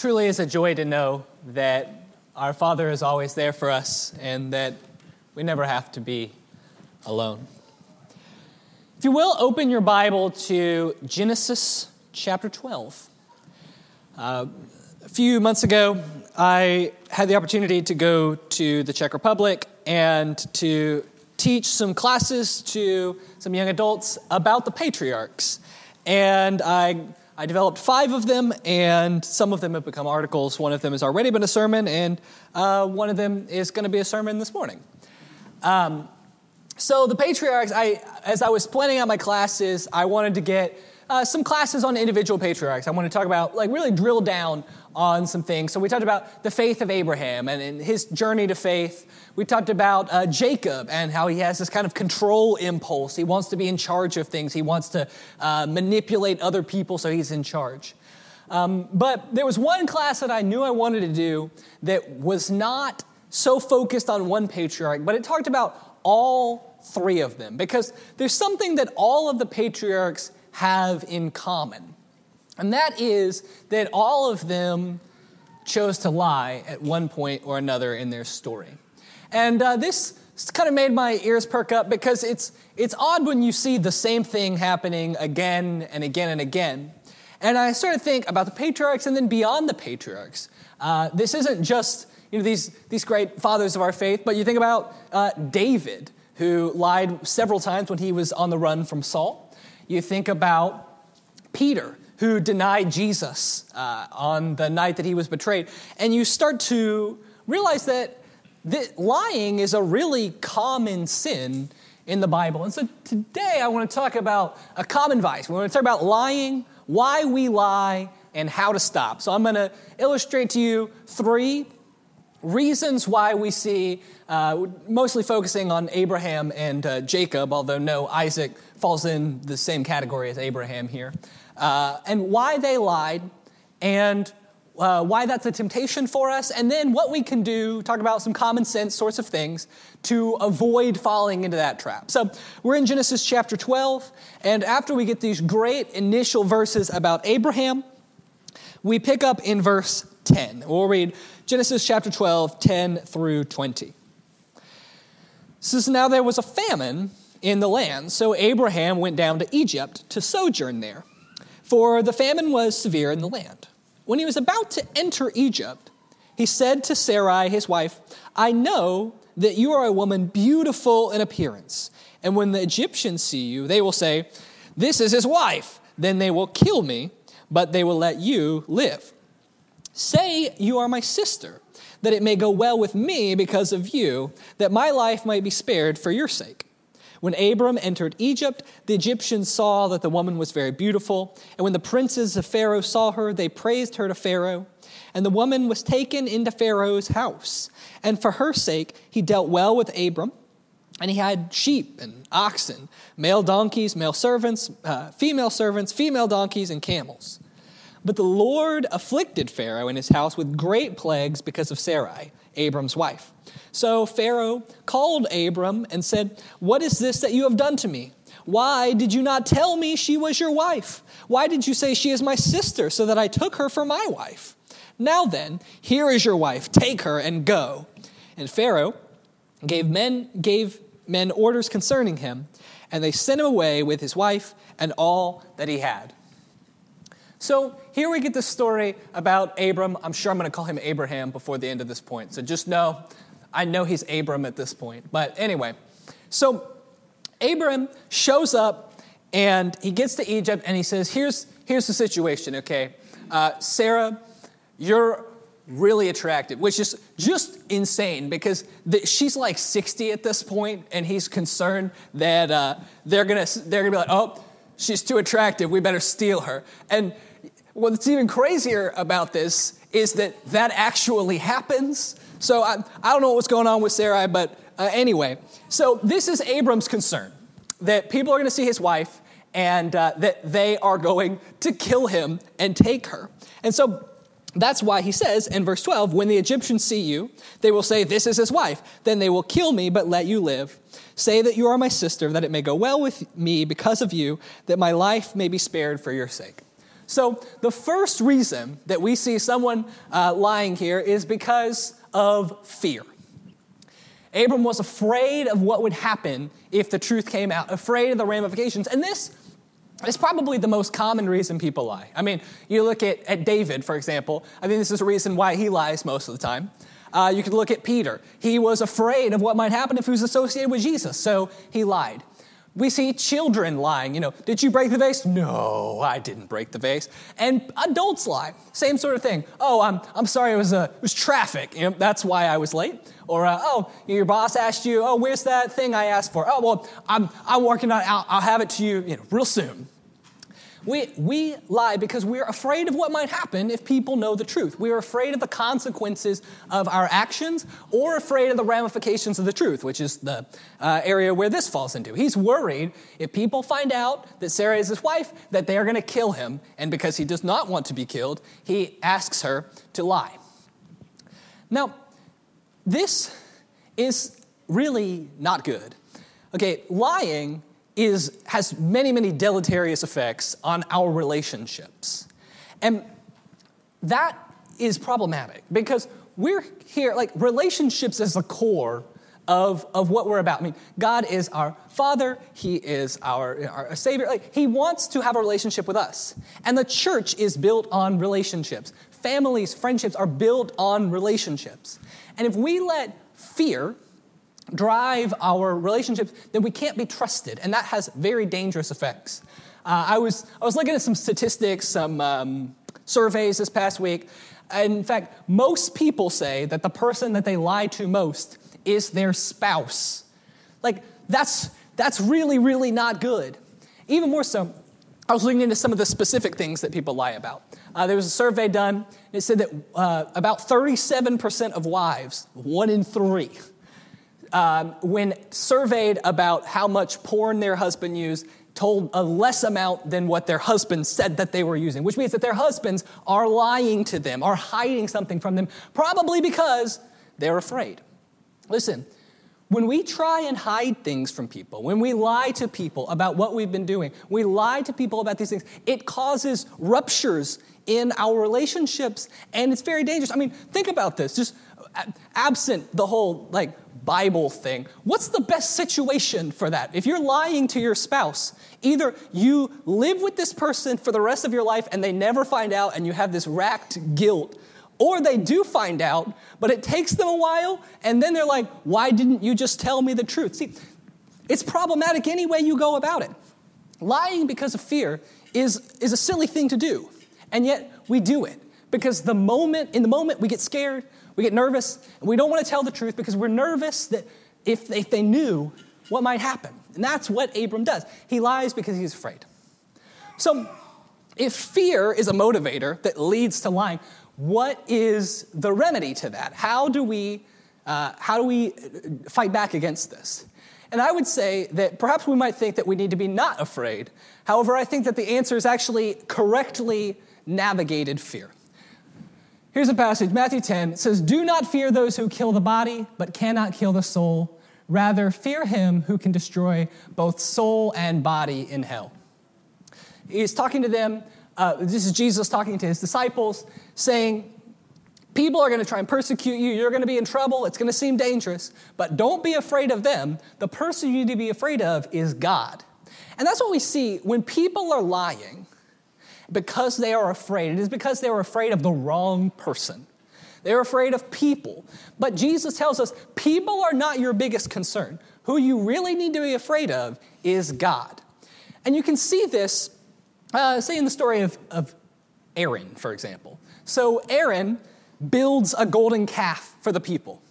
truly is a joy to know that our Father is always there for us and that we never have to be alone. If you will, open your Bible to Genesis chapter 12. Uh, a few months ago, I had the opportunity to go to the Czech Republic and to teach some classes to some young adults about the patriarchs. And I I developed five of them, and some of them have become articles. One of them has already been a sermon, and uh, one of them is going to be a sermon this morning. Um, so the patriarchs, I, as I was planning out my classes, I wanted to get uh, some classes on individual patriarchs. I want to talk about, like, really drill down on some things. So we talked about the faith of Abraham and, his journey to faith. We talked about uh, Jacob and how he has this kind of control impulse. He wants to be in charge of things, he wants to uh, manipulate other people so he's in charge. Um, but there was one class that I knew I wanted to do that was not so focused on one patriarch, but it talked about all three of them because there's something that all of the patriarchs have in common. And that is that all of them chose to lie at one point or another in their story. And uh, this kind of made my ears perk up because it's, it's odd when you see the same thing happening again and again and again. And I started to think about the patriarchs and then beyond the patriarchs. Uh, this isn't just you know, these, these great fathers of our faith, but you think about uh, David, who lied several times when he was on the run from Saul. You think about Peter, who denied Jesus uh, on the night that he was betrayed. And you start to realize that that lying is a really common sin in the Bible. And so today I want to talk about a common vice. We want to talk about lying, why we lie, and how to stop. So I'm going to illustrate to you three reasons why we see, uh, mostly focusing on Abraham and uh, Jacob, although no, Isaac falls in the same category as Abraham here, uh, and why they lied, and uh, why that's a temptation for us, and then what we can do, talk about some common sense sorts of things to avoid falling into that trap. So we're in Genesis chapter 12, and after we get these great initial verses about Abraham, we pick up in verse 10. We'll read Genesis chapter 12, 10 through 20. It says, Now there was a famine in the land, so Abraham went down to Egypt to sojourn there, for the famine was severe in the land. When he was about to enter Egypt, he said to Sarai, his wife, I know that you are a woman beautiful in appearance. And when the Egyptians see you, they will say, This is his wife. Then they will kill me, but they will let you live. Say, You are my sister, that it may go well with me because of you, that my life might be spared for your sake. When Abram entered Egypt, the Egyptians saw that the woman was very beautiful. And when the princes of Pharaoh saw her, they praised her to Pharaoh. And the woman was taken into Pharaoh's house. And for her sake, he dealt well with Abram. And he had sheep and oxen, male donkeys, male servants, uh, female servants, female donkeys, and camels. But the Lord afflicted Pharaoh and his house with great plagues because of Sarai, Abram's wife. So Pharaoh called Abram and said, What is this that you have done to me? Why did you not tell me she was your wife? Why did you say she is my sister so that I took her for my wife? Now then, here is your wife. Take her and go. And Pharaoh gave men, gave men orders concerning him, and they sent him away with his wife and all that he had. So here we get the story about Abram. I'm sure I'm going to call him Abraham before the end of this point. So just know I know he's Abram at this point. But anyway, so Abram shows up and he gets to Egypt and he says, Here's, here's the situation, okay? Uh, Sarah, you're really attractive, which is just insane because the, she's like 60 at this point and he's concerned that uh, they're going to they're gonna be like, Oh, she's too attractive. We better steal her. And what's even crazier about this is that that actually happens. So I, I don't know what's going on with Sarai, but uh, anyway. So this is Abram's concern that people are going to see his wife and uh, that they are going to kill him and take her. And so that's why he says in verse 12, when the Egyptians see you, they will say, This is his wife. Then they will kill me, but let you live. Say that you are my sister, that it may go well with me because of you, that my life may be spared for your sake. So, the first reason that we see someone uh, lying here is because of fear. Abram was afraid of what would happen if the truth came out, afraid of the ramifications. And this is probably the most common reason people lie. I mean, you look at, at David, for example. I think this is a reason why he lies most of the time. Uh, you could look at Peter. He was afraid of what might happen if he was associated with Jesus, so he lied. We see children lying. You know, did you break the vase? No, I didn't break the vase. And adults lie. Same sort of thing. Oh, I'm, I'm sorry, it was, uh, it was traffic. You know, that's why I was late. Or, uh, oh, your boss asked you, oh, where's that thing I asked for? Oh, well, I'm, I'm working on it. I'll, I'll have it to you, you know, real soon. We, we lie because we're afraid of what might happen if people know the truth. We are afraid of the consequences of our actions or afraid of the ramifications of the truth, which is the uh, area where this falls into. He's worried if people find out that Sarah is his wife, that they are going to kill him. And because he does not want to be killed, he asks her to lie. Now, this is really not good. Okay, lying is, has many, many deleterious effects on our relationships. And that is problematic because we're here, like, relationships is the core of, of what we're about. I mean, God is our Father, He is our, our Savior. Like, He wants to have a relationship with us. And the church is built on relationships. Families, friendships are built on relationships. And if we let fear, drive our relationships, then we can't be trusted, and that has very dangerous effects. Uh, I, was, I was looking at some statistics, some um, surveys this past week. In fact, most people say that the person that they lie to most is their spouse. Like, that's, that's really, really not good. Even more so, I was looking into some of the specific things that people lie about. Uh, there was a survey done, and it said that uh, about 37% of wives, one in three, um, when surveyed about how much porn their husband used, told a less amount than what their husbands said that they were using, which means that their husbands are lying to them, are hiding something from them, probably because they're afraid. Listen, when we try and hide things from people, when we lie to people about what we've been doing, we lie to people about these things, it causes ruptures in our relationships and it's very dangerous. I mean, think about this. Just absent the whole like Bible thing, what's the best situation for that? If you're lying to your spouse, either you live with this person for the rest of your life and they never find out and you have this racked guilt, or they do find out, but it takes them a while and then they're like, why didn't you just tell me the truth? See, it's problematic any way you go about it. Lying because of fear is, is a silly thing to do, and yet we do it because the moment, in the moment, we get scared, we get nervous, and we don't want to tell the truth because we're nervous that if they, if they knew what might happen. And that's what Abram does. He lies because he's afraid. So, if fear is a motivator that leads to lying, what is the remedy to that? How do we, uh, how do we fight back against this? And I would say that perhaps we might think that we need to be not afraid. However, I think that the answer is actually correctly navigated fear. Here's a passage, Matthew 10. It says, Do not fear those who kill the body, but cannot kill the soul. Rather, fear him who can destroy both soul and body in hell. He's talking to them. Uh, this is Jesus talking to his disciples, saying, People are going to try and persecute you. You're going to be in trouble. It's going to seem dangerous. But don't be afraid of them. The person you need to be afraid of is God. And that's what we see when people are lying because they are afraid. It is because they are afraid of the wrong person. They're afraid of people. But Jesus tells us people are not your biggest concern. Who you really need to be afraid of is God. And you can see this, uh, say, in the story of, of Aaron, for example. So, Aaron builds a golden calf for the people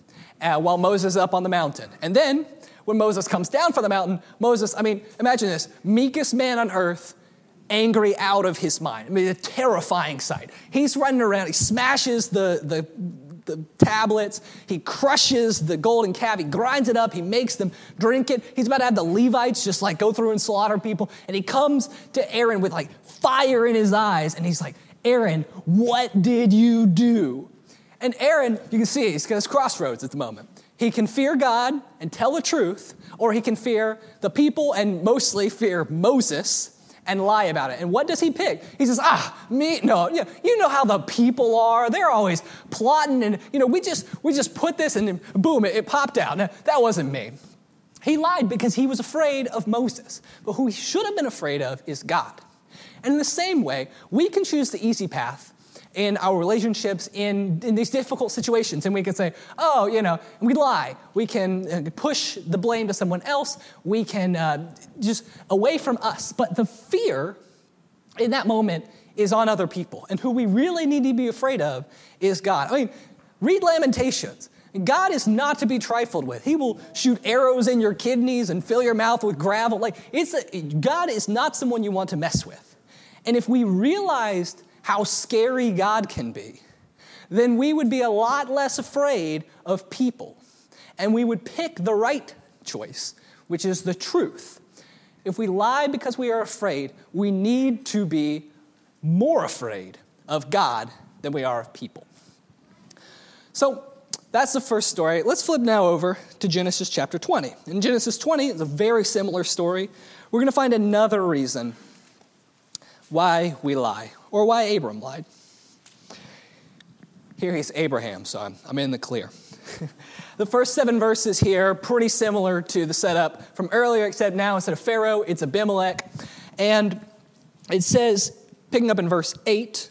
uh, while Moses is up on the mountain. And then, when Moses comes down from the mountain, Moses, I mean, imagine this meekest man on earth, angry out of his mind. I mean, a terrifying sight. He's running around, he smashes the, the, the tablets, he crushes the golden calf, he grinds it up, he makes them drink it. He's about to have the Levites just like go through and slaughter people. And he comes to Aaron with like fire in his eyes, and he's like, Aaron, what did you do? And Aaron, you can see, he's got his crossroads at the moment. He can fear God and tell the truth, or he can fear the people and mostly fear Moses and lie about it. And what does he pick? He says, ah, me, no, you know, you know how the people are. They're always plotting and, you know, we just, we just put this and boom, it, it popped out. Now, that wasn't me. He lied because he was afraid of Moses. But who he should have been afraid of is God. And in the same way, we can choose the easy path in our relationships in, in these difficult situations. And we can say, oh, you know, we lie. We can uh, push the blame to someone else. We can uh, just away from us. But the fear in that moment is on other people. And who we really need to be afraid of is God. I mean, read Lamentations. God is not to be trifled with. He will shoot arrows in your kidneys and fill your mouth with gravel. Like it's a, God is not someone you want to mess with. And if we realized how scary God can be, then we would be a lot less afraid of people. And we would pick the right choice, which is the truth. If we lie because we are afraid, we need to be more afraid of God than we are of people. So that's the first story. Let's flip now over to Genesis chapter 20. In Genesis 20, it's a very similar story. We're going to find another reason why we lie, or why Abram lied. Here he's Abraham, so I'm, I'm in the clear. the first seven verses here, pretty similar to the setup from earlier, except now instead of Pharaoh, it's Abimelech. And it says, picking up in verse 8,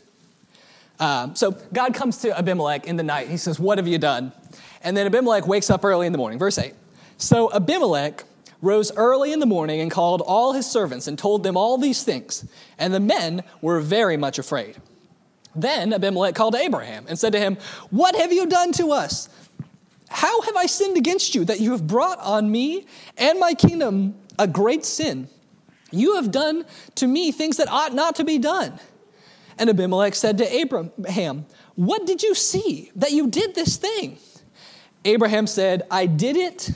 um, so God comes to Abimelech in the night. He says, What have you done? And then Abimelech wakes up early in the morning. Verse 8. So Abimelech rose early in the morning and called all his servants and told them all these things. And the men were very much afraid. Then Abimelech called Abraham and said to him, What have you done to us? How have I sinned against you that you have brought on me and my kingdom a great sin? You have done to me things that ought not to be done. And Abimelech said to Abraham, What did you see that you did this thing? Abraham said, I did it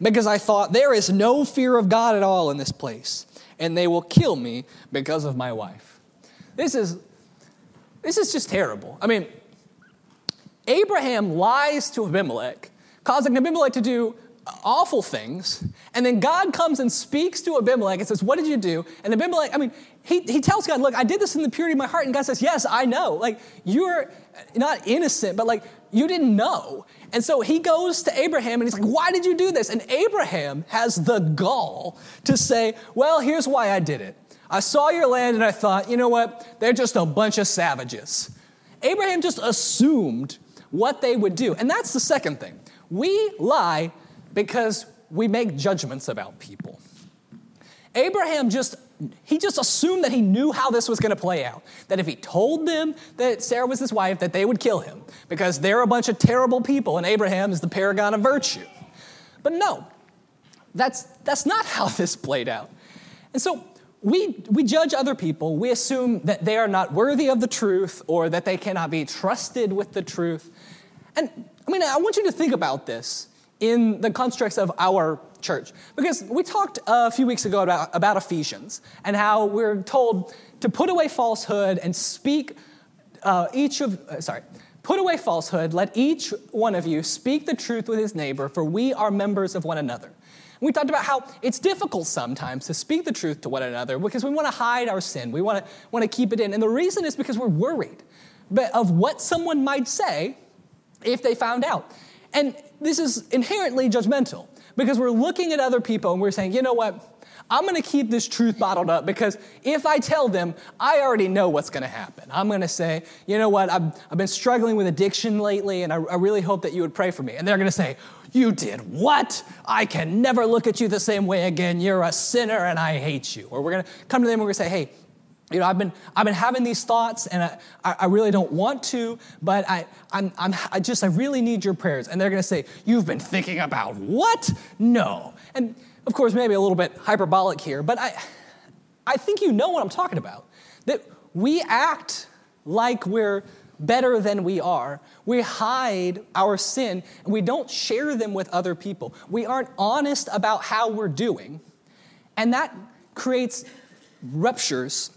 because I thought there is no fear of God at all in this place, and they will kill me because of my wife. This is, this is just terrible. I mean, Abraham lies to Abimelech, causing Abimelech to do awful things, and then God comes and speaks to Abimelech and says, What did you do? And Abimelech, I mean, he, he tells God, Look, I did this in the purity of my heart. And God says, Yes, I know. Like, you're not innocent, but like, you didn't know. And so he goes to Abraham and he's like, Why did you do this? And Abraham has the gall to say, Well, here's why I did it. I saw your land and I thought, you know what? They're just a bunch of savages. Abraham just assumed what they would do. And that's the second thing. We lie because we make judgments about people. Abraham just he just assumed that he knew how this was going to play out. That if he told them that Sarah was his wife, that they would kill him because they're a bunch of terrible people and Abraham is the paragon of virtue. But no, that's, that's not how this played out. And so we, we judge other people. We assume that they are not worthy of the truth or that they cannot be trusted with the truth. And I mean, I want you to think about this in the constructs of our church. Because we talked a few weeks ago about, about Ephesians and how we're told to put away falsehood and speak uh, each of, uh, sorry, put away falsehood, let each one of you speak the truth with his neighbor, for we are members of one another. we talked about how it's difficult sometimes to speak the truth to one another because we want to hide our sin. We want to, want to keep it in. And the reason is because we're worried of what someone might say if they found out. And this is inherently judgmental because we're looking at other people and we're saying, you know what? I'm going to keep this truth bottled up because if I tell them, I already know what's going to happen. I'm going to say, you know what? I've, I've been struggling with addiction lately and I, I really hope that you would pray for me. And they're going to say, You did what? I can never look at you the same way again. You're a sinner and I hate you. Or we're going to come to them and we're going to say, Hey, you know, I've been, I've been having these thoughts and I, I really don't want to, but I, I'm, I'm, I just, I really need your prayers. And they're going to say, You've been thinking about what? No. And of course, maybe a little bit hyperbolic here, but I, I think you know what I'm talking about. That we act like we're better than we are. We hide our sin and we don't share them with other people. We aren't honest about how we're doing. And that creates ruptures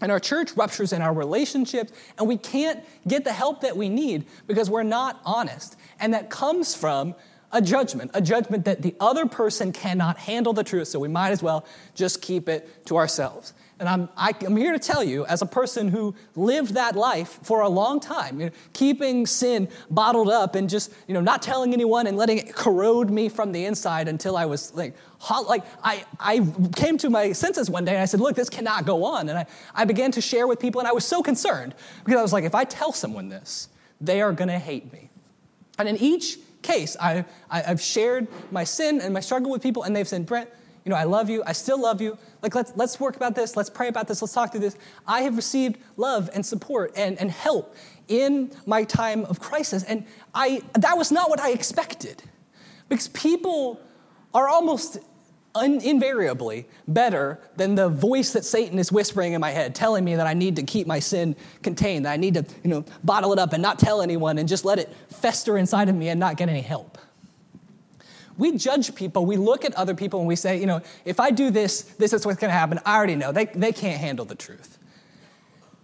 and our church ruptures in our relationships, and we can't get the help that we need because we're not honest. And that comes from a judgment, a judgment that the other person cannot handle the truth, so we might as well just keep it to ourselves. And I'm, I, am i am here to tell you, as a person who lived that life for a long time, you know, keeping sin bottled up and just you know, not telling anyone and letting it corrode me from the inside until I was like, hot, like I, I came to my senses one day and I said, look, this cannot go on. And I, I began to share with people, and I was so concerned because I was like, if I tell someone this, they are going to hate me. And in each case, I, I, I've shared my sin and my struggle with people, and they've said, Brent, you know, I love you. I still love you. Like, let's, let's work about this. Let's pray about this. Let's talk through this. I have received love and support and, and help in my time of crisis. And I, that was not what I expected. Because people are almost un- invariably better than the voice that Satan is whispering in my head, telling me that I need to keep my sin contained, that I need to, you know, bottle it up and not tell anyone and just let it fester inside of me and not get any help. We judge people, we look at other people and we say, you know, if I do this, this is what's going to happen. I already know. They, they can't handle the truth.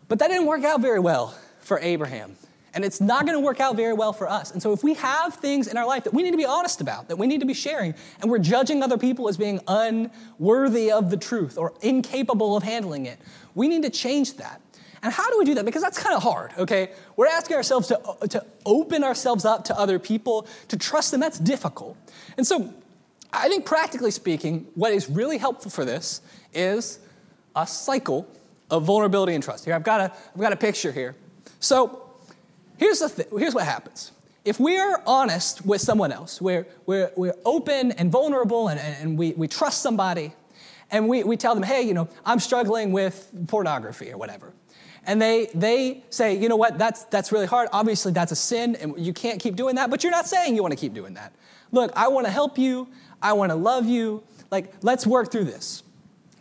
But that didn't work out very well for Abraham. And it's not going to work out very well for us. And so, if we have things in our life that we need to be honest about, that we need to be sharing, and we're judging other people as being unworthy of the truth or incapable of handling it, we need to change that. And how do we do that? Because that's kind of hard, okay? We're asking ourselves to, uh, to open ourselves up to other people, to trust them. That's difficult. And so, I think practically speaking, what is really helpful for this is a cycle of vulnerability and trust. Here, I've got a, I've got a picture here. So, here's, the th- here's what happens. If we're honest with someone else, we're, we're, we're open and vulnerable and, and we, we trust somebody, and we, we tell them, hey, you know, I'm struggling with pornography or whatever and they, they say, you know what, that's, that's really hard. Obviously, that's a sin, and you can't keep doing that, but you're not saying you want to keep doing that. Look, I want to help you. I want to love you. Like, let's work through this.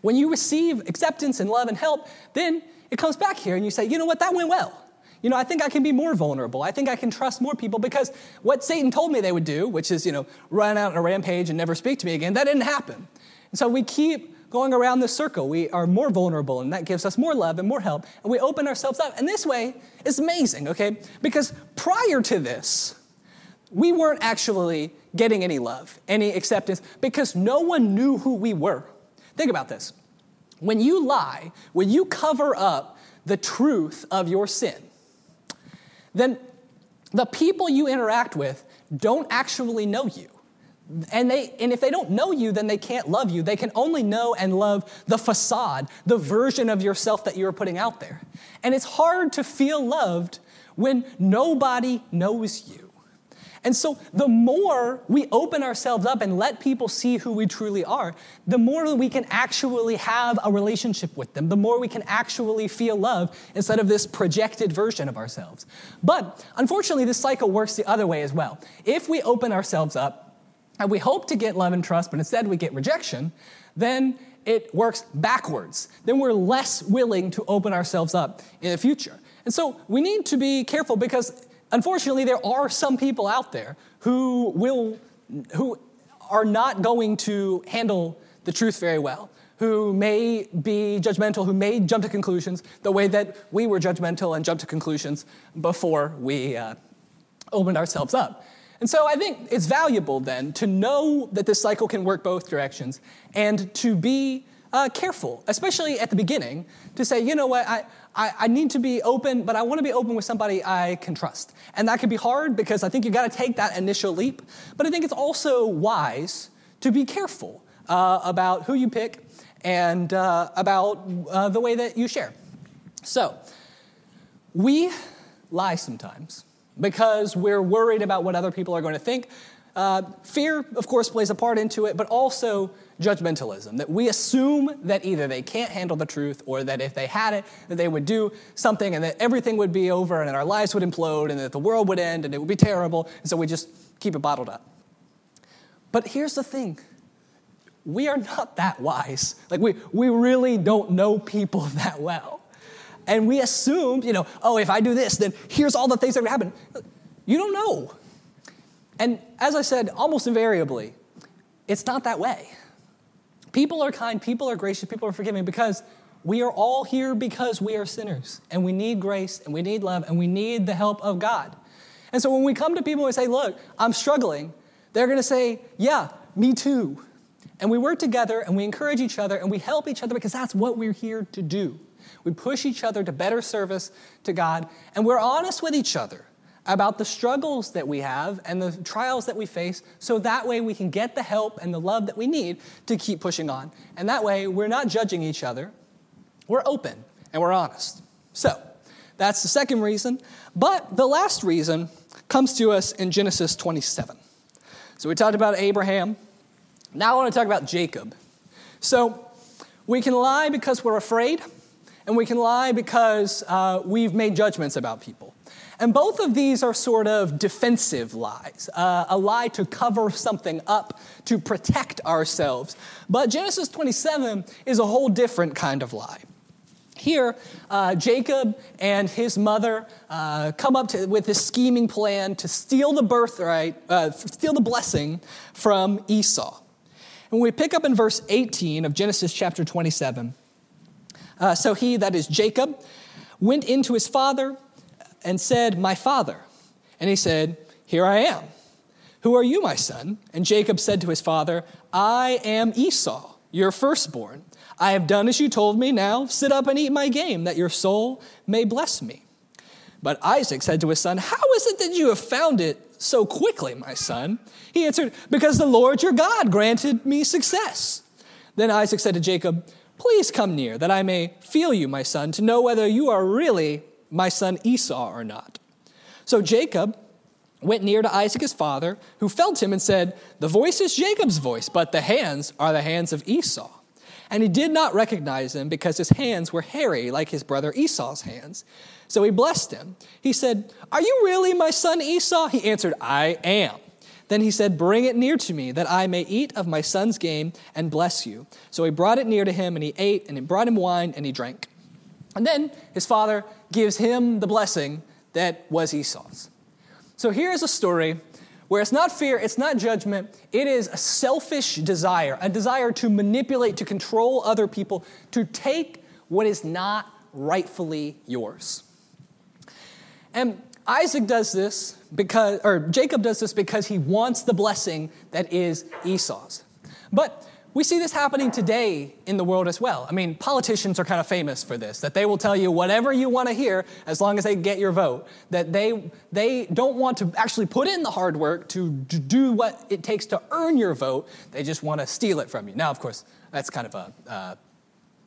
When you receive acceptance and love and help, then it comes back here and you say, you know what, that went well. You know, I think I can be more vulnerable. I think I can trust more people because what Satan told me they would do, which is, you know, run out on a rampage and never speak to me again, that didn't happen. And so we keep going around this circle. We are more vulnerable, and that gives us more love and more help, and we open ourselves up. And this way is amazing, okay? Because prior to this, we weren't actually getting any love, any acceptance, because no one knew who we were. Think about this. When you lie, when you cover up the truth of your sin, then the people you interact with don't actually know you. And, they, and if they don't know you, then they can't love you. They can only know and love the facade, the version of yourself that you're putting out there. And it's hard to feel loved when nobody knows you. And so, the more we open ourselves up and let people see who we truly are, the more we can actually have a relationship with them, the more we can actually feel love instead of this projected version of ourselves. But unfortunately, this cycle works the other way as well. If we open ourselves up, and we hope to get love and trust, but instead we get rejection, then it works backwards. Then we're less willing to open ourselves up in the future. And so we need to be careful because unfortunately there are some people out there who will who are not going to handle the truth very well, who may be judgmental, who may jump to conclusions the way that we were judgmental and jumped to conclusions before we uh, opened ourselves up. And so I think it's valuable then to know that this cycle can work both directions and to be uh, careful, especially at the beginning, to say, you know what, I, I, I need to be open, but I want to be open with somebody I can trust. And that can be hard because I think you got to take that initial leap. But I think it's also wise to be careful uh, about who you pick and uh, about uh, the way that you share. So, we lie sometimes because we're worried about what other people are going to think. Uh, fear, of course, plays a part into it, but also judgmentalism that we assume that either they can't handle the truth or that if they had it, that they would do something and that everything would be over and our lives would implode and that the world would end and it would be terrible. And so we just keep it bottled up. But here's the thing we are not that wise. Like, we, we really don't know people that well. And we assume, you know, oh, if I do this, then here's all the things that would happen. You don't know. And as I said, almost invariably, it's not that way. People are kind, people are gracious, people are forgiving because we are all here because we are sinners and we need grace and we need love and we need the help of God. And so when we come to people and say, look, I'm struggling, They're going to say, Yeah, me too. And we work together and we encourage each other and we help each other because that's what we're here to do. We push each other to better service to God and we're honest with each other about the struggles that we have and the trials that we face so that way we can get the help and the love that we need to keep pushing on. And that way we're not judging each other, we're open and we're honest. So, that's the second reason. But the last reason comes to us in Genesis 27. So we talked about Abraham. Now I want to talk about Jacob. So we can lie because we're afraid, and we can lie because uh, we've made judgments about people. And both of these are sort of defensive lies, uh, a lie to cover something up, to protect ourselves. But Genesis 27 is a whole different kind of lie. Here, uh, Jacob and his mother uh, come up to, with this scheming plan to steal the birthright, uh, steal the blessing from Esau. And we pick up in verse 18 of Genesis chapter 27, uh, so he, that is Jacob, went into his father and said, My father. And he said, Here I am. Who are you, my son? And Jacob said to his father, I am Esau, your firstborn. I have done as you told me. Now sit up and eat my game, that your soul may bless me. But Isaac said to his son, How is it that you have found it so quickly, my son? He answered, Because the Lord your God granted me success. Then Isaac said to Jacob, Please come near, that I may feel you, my son, to know whether you are really my son Esau or not. So Jacob went near to Isaac his father, who felt him and said, The voice is Jacob's voice, but the hands are the hands of Esau. And he did not recognize him because his hands were hairy like his brother Esau's hands. So he blessed him. He said, Are you really my son Esau? He answered, I am. Then he said, Bring it near to me, that I may eat of my son's game and bless you. So he brought it near to him, and he ate, and he brought him wine, and he drank. And then his father gives him the blessing that was Esau's. So here's a story where it's not fear, it's not judgment, it is a selfish desire, a desire to manipulate, to control other people, to take what is not rightfully yours. And Isaac does this because, or Jacob does this because he wants the blessing that is Esau's. But we see this happening today in the world as well. I mean, politicians are kind of famous for this, that they will tell you whatever you want to hear as long as they get your vote. That they, they don't want to actually put in the hard work to, do what it takes to earn your vote. They just want to steal it from you. Now, of course, that's kind of a uh,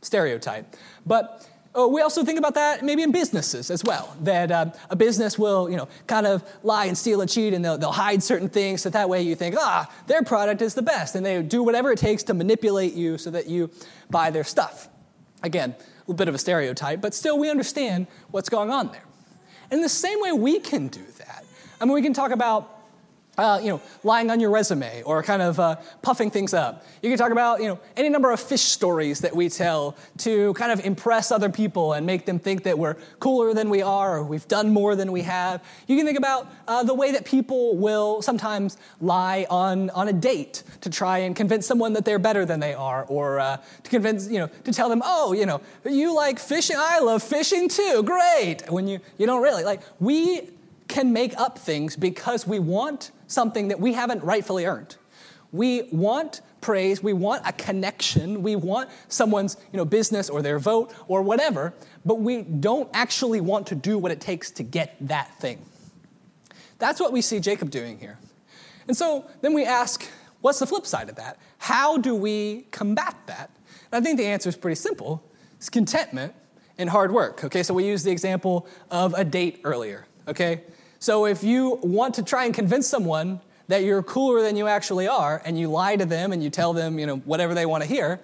stereotype. But Oh, we also think about that maybe in businesses as well, that uh, a business will, you know, kind of lie and steal and cheat and they'll, they'll hide certain things so that way you think, ah, their product is the best. And they do whatever it takes to manipulate you so that you buy their stuff. Again, a little bit of a stereotype, but still we understand what's going on there. In the same way, we can do that. I mean, we can talk about uh, you know, lying on your resume or kind of uh, puffing things up. You can talk about, you know, any number of fish stories that we tell to kind of impress other people and make them think that we're cooler than we are or we've done more than we have. You can think about uh, the way that people will sometimes lie on, on a date to try and convince someone that they're better than they are or uh, to convince, you know, to tell them, oh, you know, you like fishing, I love fishing too, great, when you, you don't really. Like, we can make up things because we want something that we haven't rightfully earned. We want praise, we want a connection, we want someone's you know, business or their vote or whatever, but we don't actually want to do what it takes to get that thing. That's what we see Jacob doing here. And so then we ask, what's the flip side of that? How do we combat that? And I think the answer is pretty simple it's contentment and hard work. Okay, so we used the example of a date earlier. Okay, so if you want to try and convince someone that you're cooler than you actually are, and you lie to them and you tell them, you know, whatever they want to hear,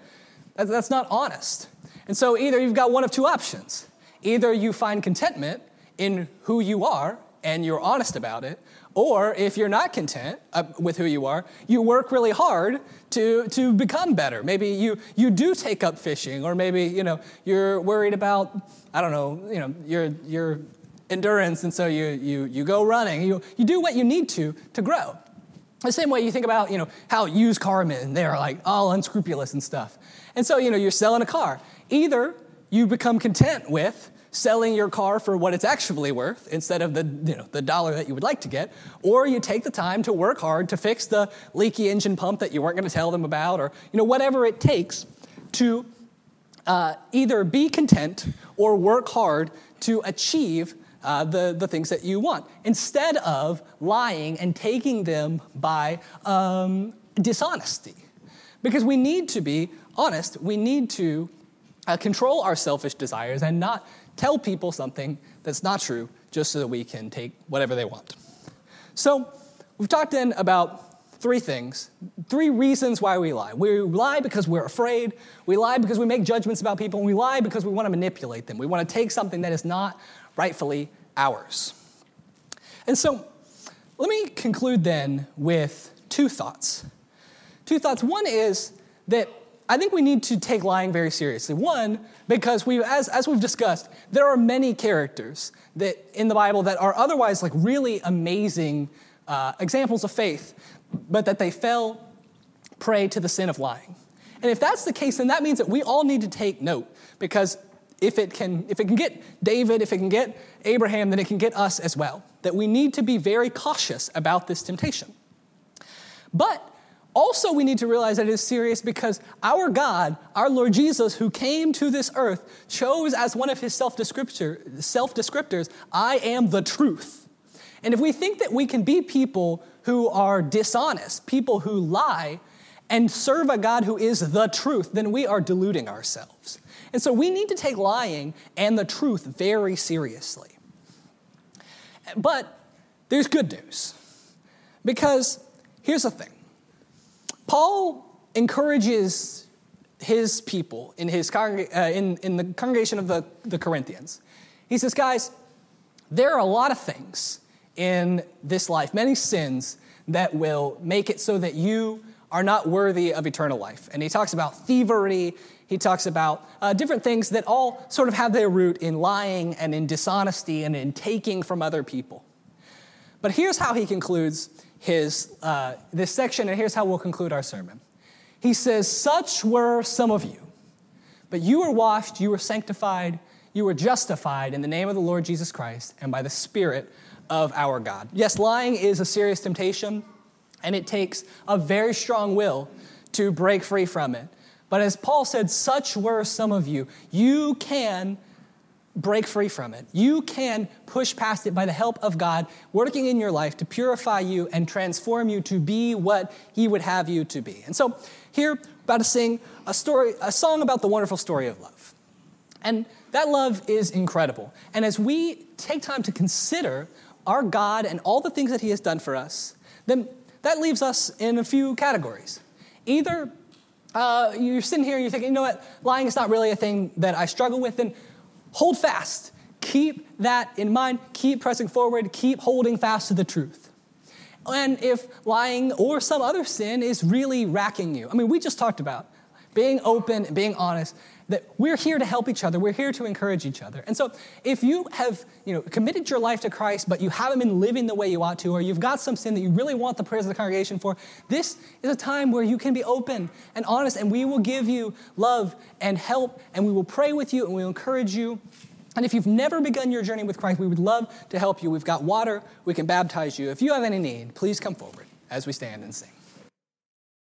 that's not honest. And so either you've got one of two options. Either you find contentment in who you are and you're honest about it, or if you're not content uh, with who you are, you work really hard to, to become better. Maybe you, you do take up fishing, or maybe you know, you're worried about, I don't know, you know, you're, you're endurance, and so you, you, you go running. You, you do what you need to to grow. The same way you think about, you know, how used car men, they're like all unscrupulous and stuff. And so, you know, you're selling a car. Either you become content with selling your car for what it's actually worth instead of the, you know, the dollar that you would like to get, or you take the time to work hard to fix the leaky engine pump that you weren't going to tell them about, or you know, whatever it takes to uh, either be content or work hard to achieve uh, the, the things that you want instead of lying and taking them by um, dishonesty. Because we need to be honest, we need to uh, control our selfish desires and not tell people something that's not true just so that we can take whatever they want. So, we've talked then about three things, three reasons why we lie. We lie because we're afraid, we lie because we make judgments about people, and we lie because we want to manipulate them. We want to take something that is not rightfully ours. And so, let me conclude then with two thoughts. Two thoughts. One is that I think we need to take lying very seriously. One, because we, as, as we've discussed, there are many characters that in the Bible that are otherwise like really amazing uh, examples of faith, but that they fell prey to the sin of lying. And if that's the case, then that means that we all need to take note because if it can, if it can get David, if it can get Abraham, then it can get us as well. That we need to be very cautious about this temptation. But also, we need to realize that it is serious because our God, our Lord Jesus, who came to this earth, chose as one of his self descriptors, I am the truth. And if we think that we can be people who are dishonest, people who lie, and serve a God who is the truth, then we are deluding ourselves. And so we need to take lying and the truth very seriously. But there's good news. Because here's the thing Paul encourages his people in, his congreg- uh, in, in the congregation of the, the Corinthians. He says, Guys, there are a lot of things in this life, many sins that will make it so that you are not worthy of eternal life. And he talks about thievery, he talks about uh, different things that all sort of have their root in lying and in dishonesty and in taking from other people. But here's how he concludes his, uh, this section, and here's how we'll conclude our sermon. He says, Such were some of you, but you were washed, you were sanctified, you were justified in the name of the Lord Jesus Christ and by the Spirit of our God. Yes, lying is a serious temptation, and it takes a very strong will to break free from it. But as Paul said, such were some of you. You can break free from it. You can push past it by the help of God working in your life to purify you and transform you to be what He would have you to be. And so, here, about to sing a story, a song about the wonderful story of love. And that love is incredible. And as we take time to consider our God and all the things that He has done for us, then that leaves us in a few categories. Either uh, you're sitting here and you're thinking, you know what, lying is not really a thing that I struggle with, then hold fast. Keep that in mind. Keep pressing forward. Keep holding fast to the truth. And if lying or some other sin is really racking you, I mean, we just talked about being open, being honest, that we're here to help each other. We're here to encourage each other. And so if you have, you know, committed your life to Christ, but you haven't been living the way you ought to, or you've got some sin that you really want the prayers of the congregation for, this is a time where you can be open and honest, and we will give you love and help, and we will pray with you, and we will encourage you. And if you've never begun your journey with Christ, we would love to help you. We've got water, we can baptize you. If you have any need, please come forward as we stand and sing.